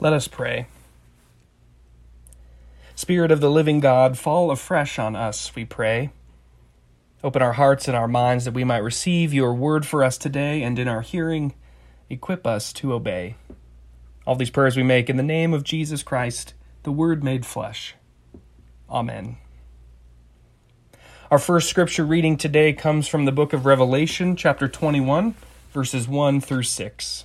Let us pray. Spirit of the living God, fall afresh on us, we pray. Open our hearts and our minds that we might receive your word for us today, and in our hearing, equip us to obey. All these prayers we make in the name of Jesus Christ, the Word made flesh. Amen. Our first scripture reading today comes from the book of Revelation, chapter 21, verses 1 through 6.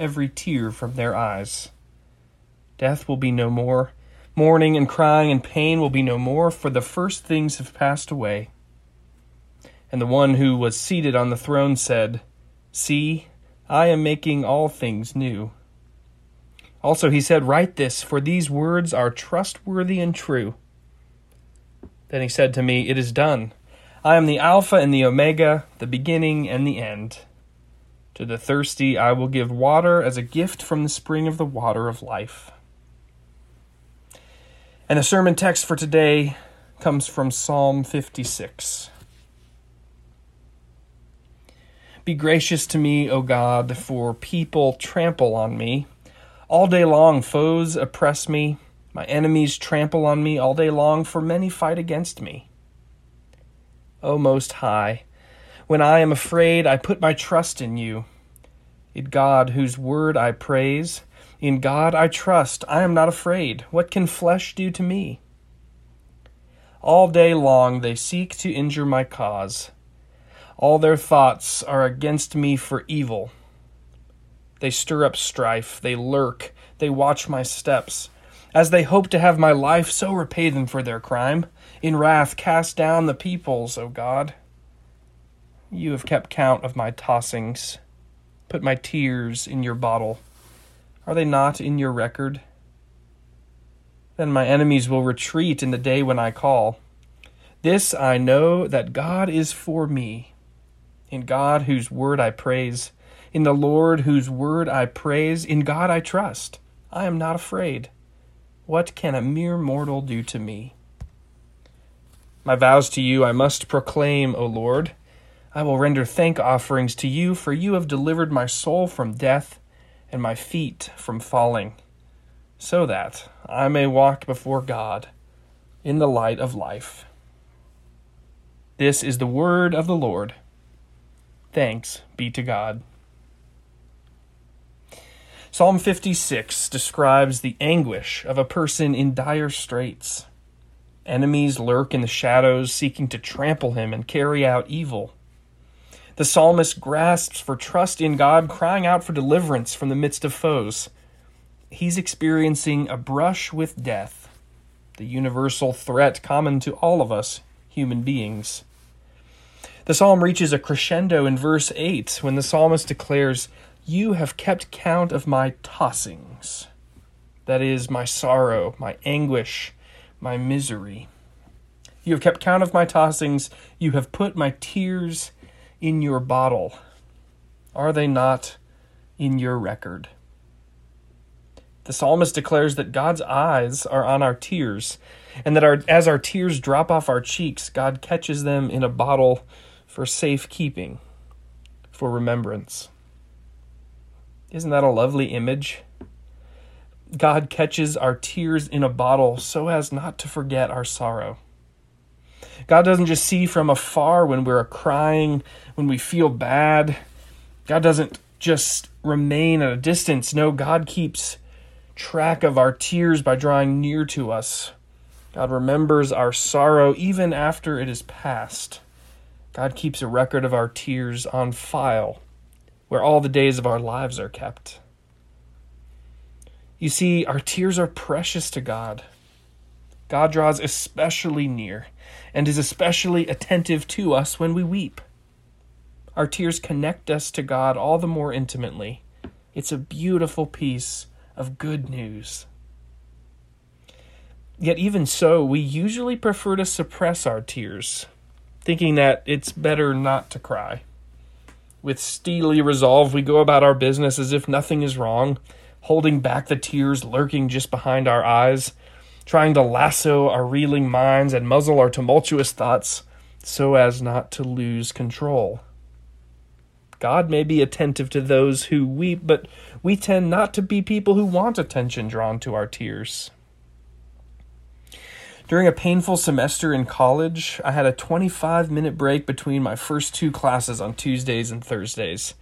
every tear from their eyes. Death will be no more. Mourning and crying and pain will be no more, for the first things have passed away. And the one who was seated on the throne said, See, I am making all things new. Also he said, Write this, for these words are trustworthy and true. Then he said to me, It is done. I am the Alpha and the Omega, the beginning and the end. To the thirsty I will give water as a gift from the spring of the water of life. And the sermon text for today comes from Psalm 56. Be gracious to me, O God, for people trample on me. All day long foes oppress me. My enemies trample on me all day long, for many fight against me. O Most High, when I am afraid, I put my trust in you. In God, whose word I praise, in God I trust, I am not afraid. What can flesh do to me? All day long they seek to injure my cause. All their thoughts are against me for evil. They stir up strife, they lurk, they watch my steps. As they hope to have my life, so repay them for their crime. In wrath, cast down the peoples, O God. You have kept count of my tossings, put my tears in your bottle. Are they not in your record? Then my enemies will retreat in the day when I call. This I know that God is for me. In God, whose word I praise, in the Lord, whose word I praise, in God I trust. I am not afraid. What can a mere mortal do to me? My vows to you I must proclaim, O Lord. I will render thank offerings to you, for you have delivered my soul from death and my feet from falling, so that I may walk before God in the light of life. This is the word of the Lord. Thanks be to God. Psalm 56 describes the anguish of a person in dire straits. Enemies lurk in the shadows, seeking to trample him and carry out evil. The psalmist grasps for trust in God, crying out for deliverance from the midst of foes. He's experiencing a brush with death, the universal threat common to all of us human beings. The psalm reaches a crescendo in verse 8 when the psalmist declares, you have kept count of my tossings. That is, my sorrow, my anguish, my misery. You have kept count of my tossings. You have put my tears in your bottle. Are they not in your record? The psalmist declares that God's eyes are on our tears, and that our, as our tears drop off our cheeks, God catches them in a bottle for safekeeping, for remembrance. Isn't that a lovely image? God catches our tears in a bottle so as not to forget our sorrow. God doesn't just see from afar when we're crying, when we feel bad. God doesn't just remain at a distance. No, God keeps track of our tears by drawing near to us. God remembers our sorrow even after it is past. God keeps a record of our tears on file where all the days of our lives are kept. You see, our tears are precious to God. God draws especially near and is especially attentive to us when we weep. Our tears connect us to God all the more intimately. It's a beautiful piece of good news. Yet, even so, we usually prefer to suppress our tears, thinking that it's better not to cry. With steely resolve, we go about our business as if nothing is wrong, holding back the tears lurking just behind our eyes, trying to lasso our reeling minds and muzzle our tumultuous thoughts so as not to lose control. God may be attentive to those who weep, but we tend not to be people who want attention drawn to our tears. During a painful semester in college, I had a 25 minute break between my first two classes on Tuesdays and Thursdays.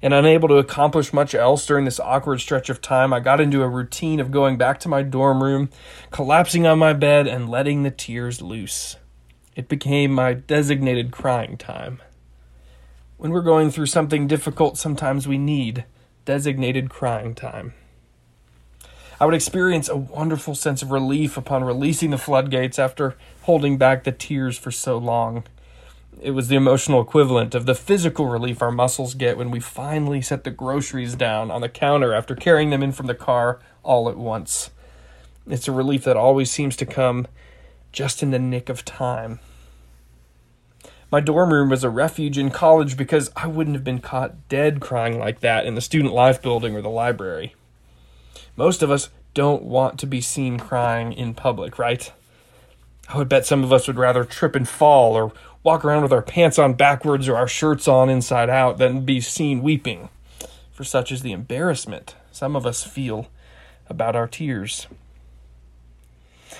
And unable to accomplish much else during this awkward stretch of time, I got into a routine of going back to my dorm room, collapsing on my bed, and letting the tears loose. It became my designated crying time. When we're going through something difficult, sometimes we need designated crying time. I would experience a wonderful sense of relief upon releasing the floodgates after holding back the tears for so long. It was the emotional equivalent of the physical relief our muscles get when we finally set the groceries down on the counter after carrying them in from the car all at once. It's a relief that always seems to come just in the nick of time. My dorm room was a refuge in college because I wouldn't have been caught dead crying like that in the student life building or the library. Most of us don't want to be seen crying in public, right? I would bet some of us would rather trip and fall or walk around with our pants on backwards or our shirts on inside out than be seen weeping. For such is the embarrassment some of us feel about our tears.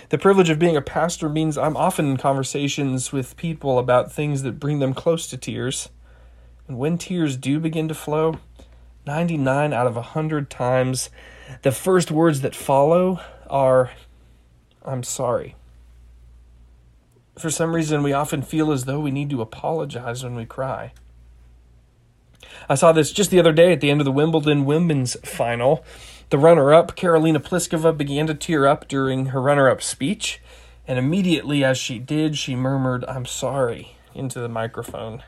The privilege of being a pastor means I'm often in conversations with people about things that bring them close to tears. And when tears do begin to flow, 99 out of 100 times the first words that follow are, I'm sorry. For some reason, we often feel as though we need to apologize when we cry. I saw this just the other day at the end of the Wimbledon women's final. The runner up, Karolina Pliskova, began to tear up during her runner up speech, and immediately as she did, she murmured, I'm sorry, into the microphone.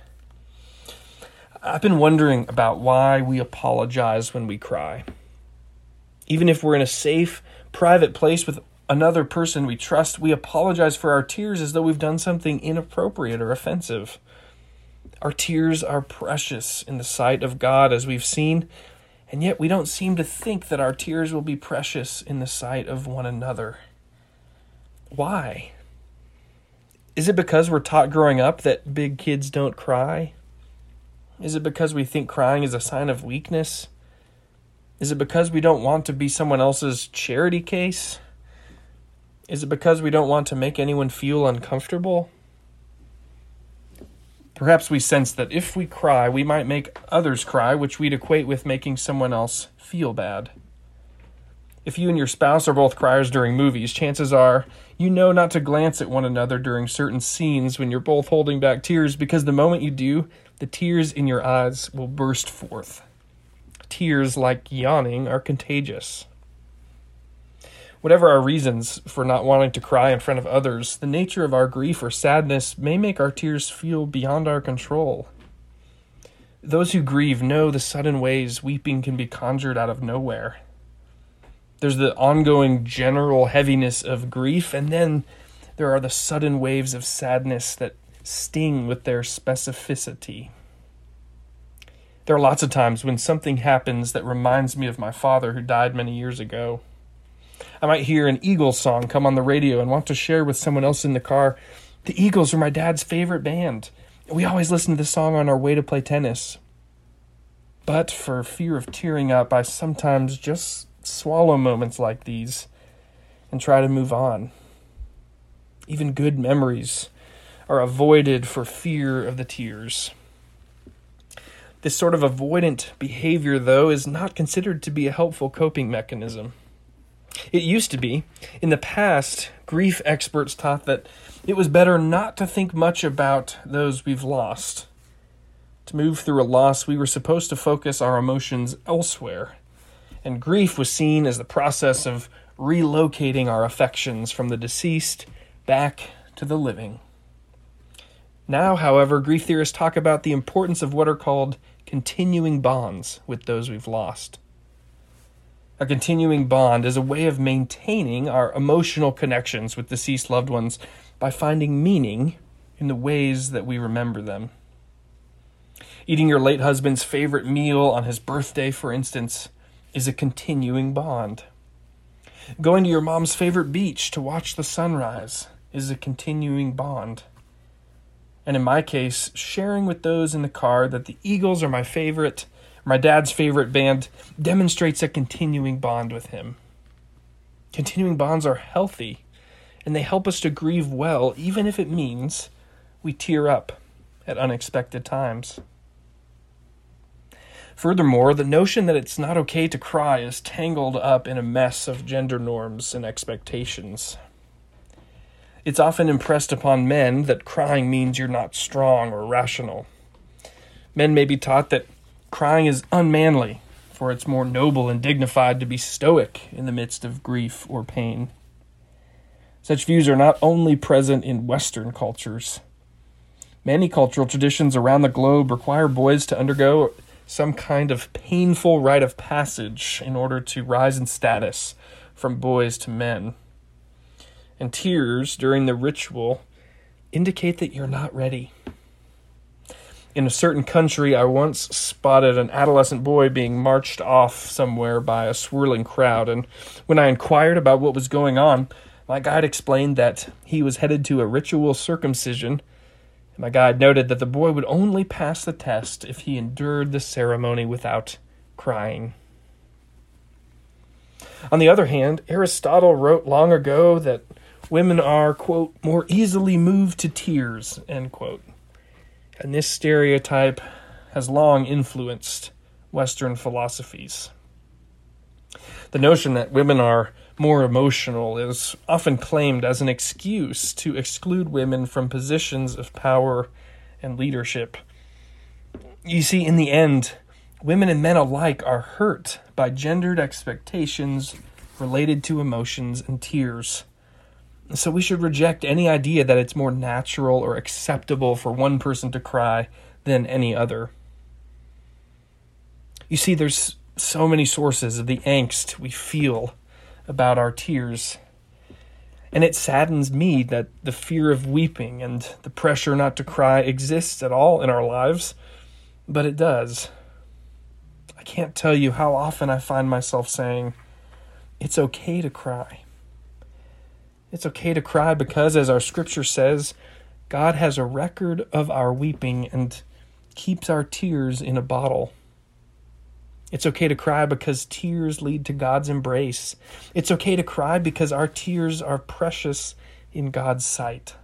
I've been wondering about why we apologize when we cry even if we're in a safe, private place with another person we trust, we apologize for our tears as though we've done something inappropriate or offensive. Our tears are precious in the sight of God, as we've seen, and yet we don't seem to think that our tears will be precious in the sight of one another. Why? Is it because we're taught growing up that big kids don't cry? Is it because we think crying is a sign of weakness? Is it because we don't want to be someone else's charity case? Is it because we don't want to make anyone feel uncomfortable? Perhaps we sense that if we cry, we might make others cry, which we'd equate with making someone else feel bad. If you and your spouse are both criers during movies, chances are you know not to glance at one another during certain scenes when you're both holding back tears because the moment you do, the tears in your eyes will burst forth tears, like yawning, are contagious. Whatever our reasons for not wanting to cry in front of others, the nature of our grief or sadness may make our tears feel beyond our control. Those who grieve know the sudden ways weeping can be conjured out of nowhere. There's the ongoing general heaviness of grief, and then there are the sudden waves of sadness that sting with their specificity. There are lots of times when something happens that reminds me of my father who died many years ago. I might hear an Eagles song come on the radio and want to share with someone else in the car. The Eagles are my dad's favorite band. We always listen to this song on our way to play tennis. But for fear of tearing up, I sometimes just swallow moments like these and try to move on. Even good memories are avoided for fear of the tears. This sort of avoidant behavior, though, is not considered to be a helpful coping mechanism. It used to be. In the past, grief experts taught that it was better not to think much about those we've lost. To move through a loss, we were supposed to focus our emotions elsewhere. And grief was seen as the process of relocating our affections from the deceased back to the living. Now, however, grief theorists talk about the importance of what are called continuing bonds with those we've lost. A continuing bond is a way of maintaining our emotional connections with deceased loved ones by finding meaning in the ways that we remember them. Eating your late husband's favorite meal on his birthday, for instance, is a continuing bond. Going to your mom's favorite beach to watch the sunrise is a continuing bond. And in my case, sharing with those in the car that the Eagles are my favorite, my dad's favorite band, demonstrates a continuing bond with him. Continuing bonds are healthy, and they help us to grieve well, even if it means we tear up at unexpected times. Furthermore, the notion that it's not okay to cry is tangled up in a mess of gender norms and expectations. It's often impressed upon men that crying means you're not strong or rational. Men may be taught that crying is unmanly, for it's more noble and dignified to be stoic in the midst of grief or pain. Such views are not only present in Western cultures. Many cultural traditions around the globe require boys to undergo some kind of painful rite of passage in order to rise in status from boys to men. And tears during the ritual indicate that you're not ready. In a certain country, I once spotted an adolescent boy being marched off somewhere by a swirling crowd, and when I inquired about what was going on, my guide explained that he was headed to a ritual circumcision my guide noted that the boy would only pass the test if he endured the ceremony without crying. On the other hand, Aristotle wrote long ago that women are, quote, more easily moved to tears, end quote. And this stereotype has long influenced Western philosophies. The notion that women are more emotional is often claimed as an excuse to exclude women from positions of power and leadership. You see, in the end, women and men alike are hurt by gendered expectations related to emotions and tears. So we should reject any idea that it's more natural or acceptable for one person to cry than any other. You see, there's so many sources of the angst we feel about our tears. And it saddens me that the fear of weeping and the pressure not to cry exists at all in our lives, but it does. I can't tell you how often I find myself saying, It's okay to cry. It's okay to cry because, as our scripture says, God has a record of our weeping and keeps our tears in a bottle. It's okay to cry because tears lead to God's embrace. It's okay to cry because our tears are precious in God's sight.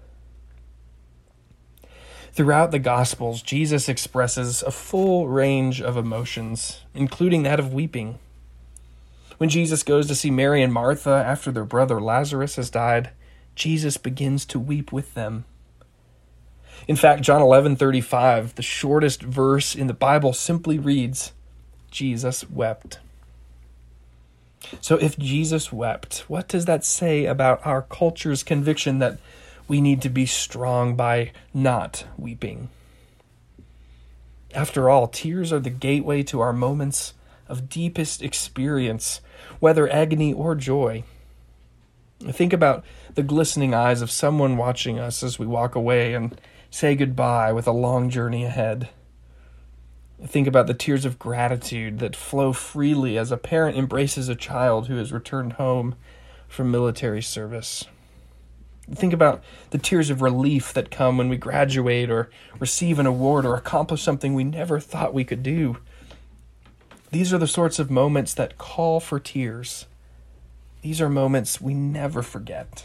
Throughout the Gospels, Jesus expresses a full range of emotions, including that of weeping. When Jesus goes to see Mary and Martha after their brother Lazarus has died, Jesus begins to weep with them. In fact, John 11:35, the shortest verse in the Bible simply reads, Jesus wept. So, if Jesus wept, what does that say about our culture's conviction that we need to be strong by not weeping? After all, tears are the gateway to our moments of deepest experience, whether agony or joy. Think about the glistening eyes of someone watching us as we walk away and say goodbye with a long journey ahead. Think about the tears of gratitude that flow freely as a parent embraces a child who has returned home from military service. Think about the tears of relief that come when we graduate or receive an award or accomplish something we never thought we could do. These are the sorts of moments that call for tears. These are moments we never forget.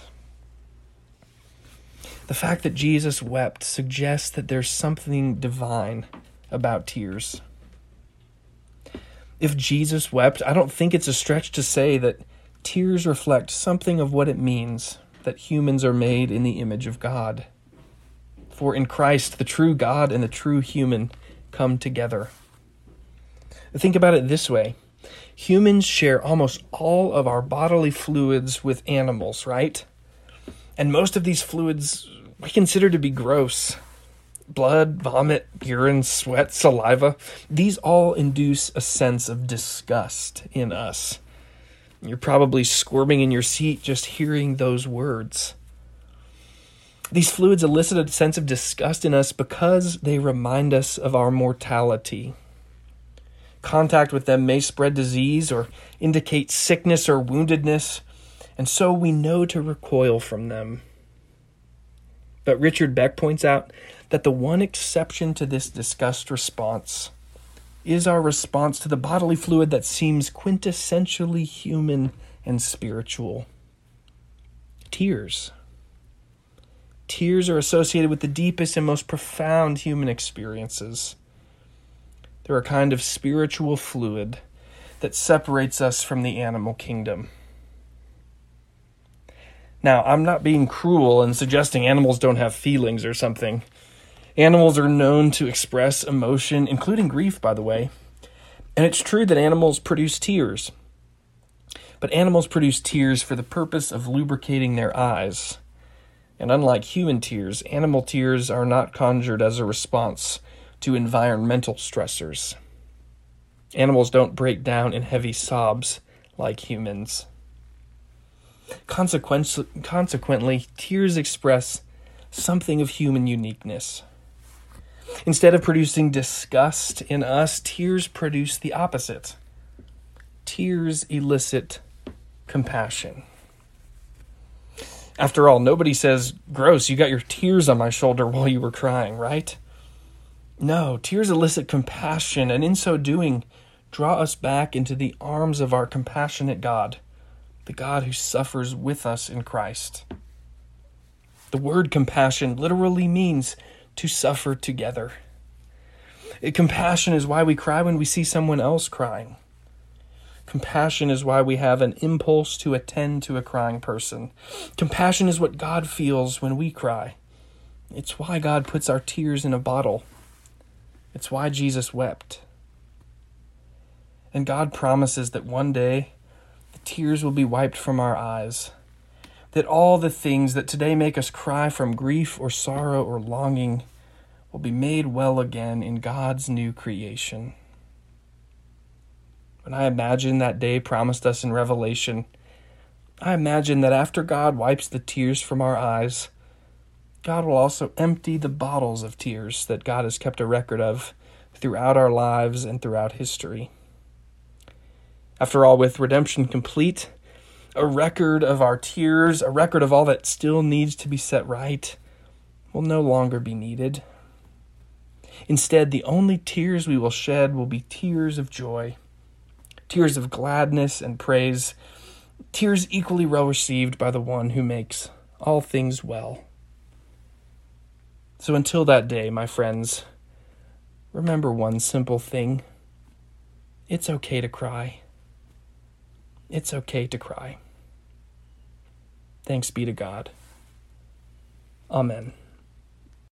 The fact that Jesus wept suggests that there's something divine about tears. If Jesus wept, I don't think it's a stretch to say that tears reflect something of what it means that humans are made in the image of God. For in Christ, the true God and the true human come together. Think about it this way humans share almost all of our bodily fluids with animals, right? And most of these fluids we consider to be gross blood, vomit, urine, sweat, saliva, these all induce a sense of disgust in us. You're probably squirming in your seat just hearing those words. These fluids elicit a sense of disgust in us because they remind us of our mortality. Contact with them may spread disease or indicate sickness or woundedness, and so we know to recoil from them. But Richard Beck points out that the one exception to this disgust response is our response to the bodily fluid that seems quintessentially human and spiritual tears. Tears are associated with the deepest and most profound human experiences. They're a kind of spiritual fluid that separates us from the animal kingdom. Now, I'm not being cruel and suggesting animals don't have feelings or something. Animals are known to express emotion, including grief, by the way. And it's true that animals produce tears. But animals produce tears for the purpose of lubricating their eyes. And unlike human tears, animal tears are not conjured as a response to environmental stressors. Animals don't break down in heavy sobs like humans. Consequently, tears express something of human uniqueness. Instead of producing disgust in us, tears produce the opposite. Tears elicit compassion. After all, nobody says, Gross, you got your tears on my shoulder while you were crying, right? No, tears elicit compassion, and in so doing, draw us back into the arms of our compassionate God, the God who suffers with us in Christ. The word compassion literally means to suffer together. Compassion is why we cry when we see someone else crying. Compassion is why we have an impulse to attend to a crying person. Compassion is what God feels when we cry. It's why God puts our tears in a bottle. It's why Jesus wept. And God promises that one day the tears will be wiped from our eyes that all the things that today make us cry from grief or sorrow or longing will be made well again in God's new creation. When I imagine that day promised us in Revelation, I imagine that after God wipes the tears from our eyes, God will also empty the bottles of tears that God has kept a record of throughout our lives and throughout history. After all, with redemption complete, a record of our tears, a record of all that still needs to be set right, will no longer be needed. Instead, the only tears we will shed will be tears of joy, tears of gladness and praise, tears equally well received by the one who makes all things well. So until that day, my friends, remember one simple thing it's okay to cry. It's okay to cry. Thanks be to God. Amen.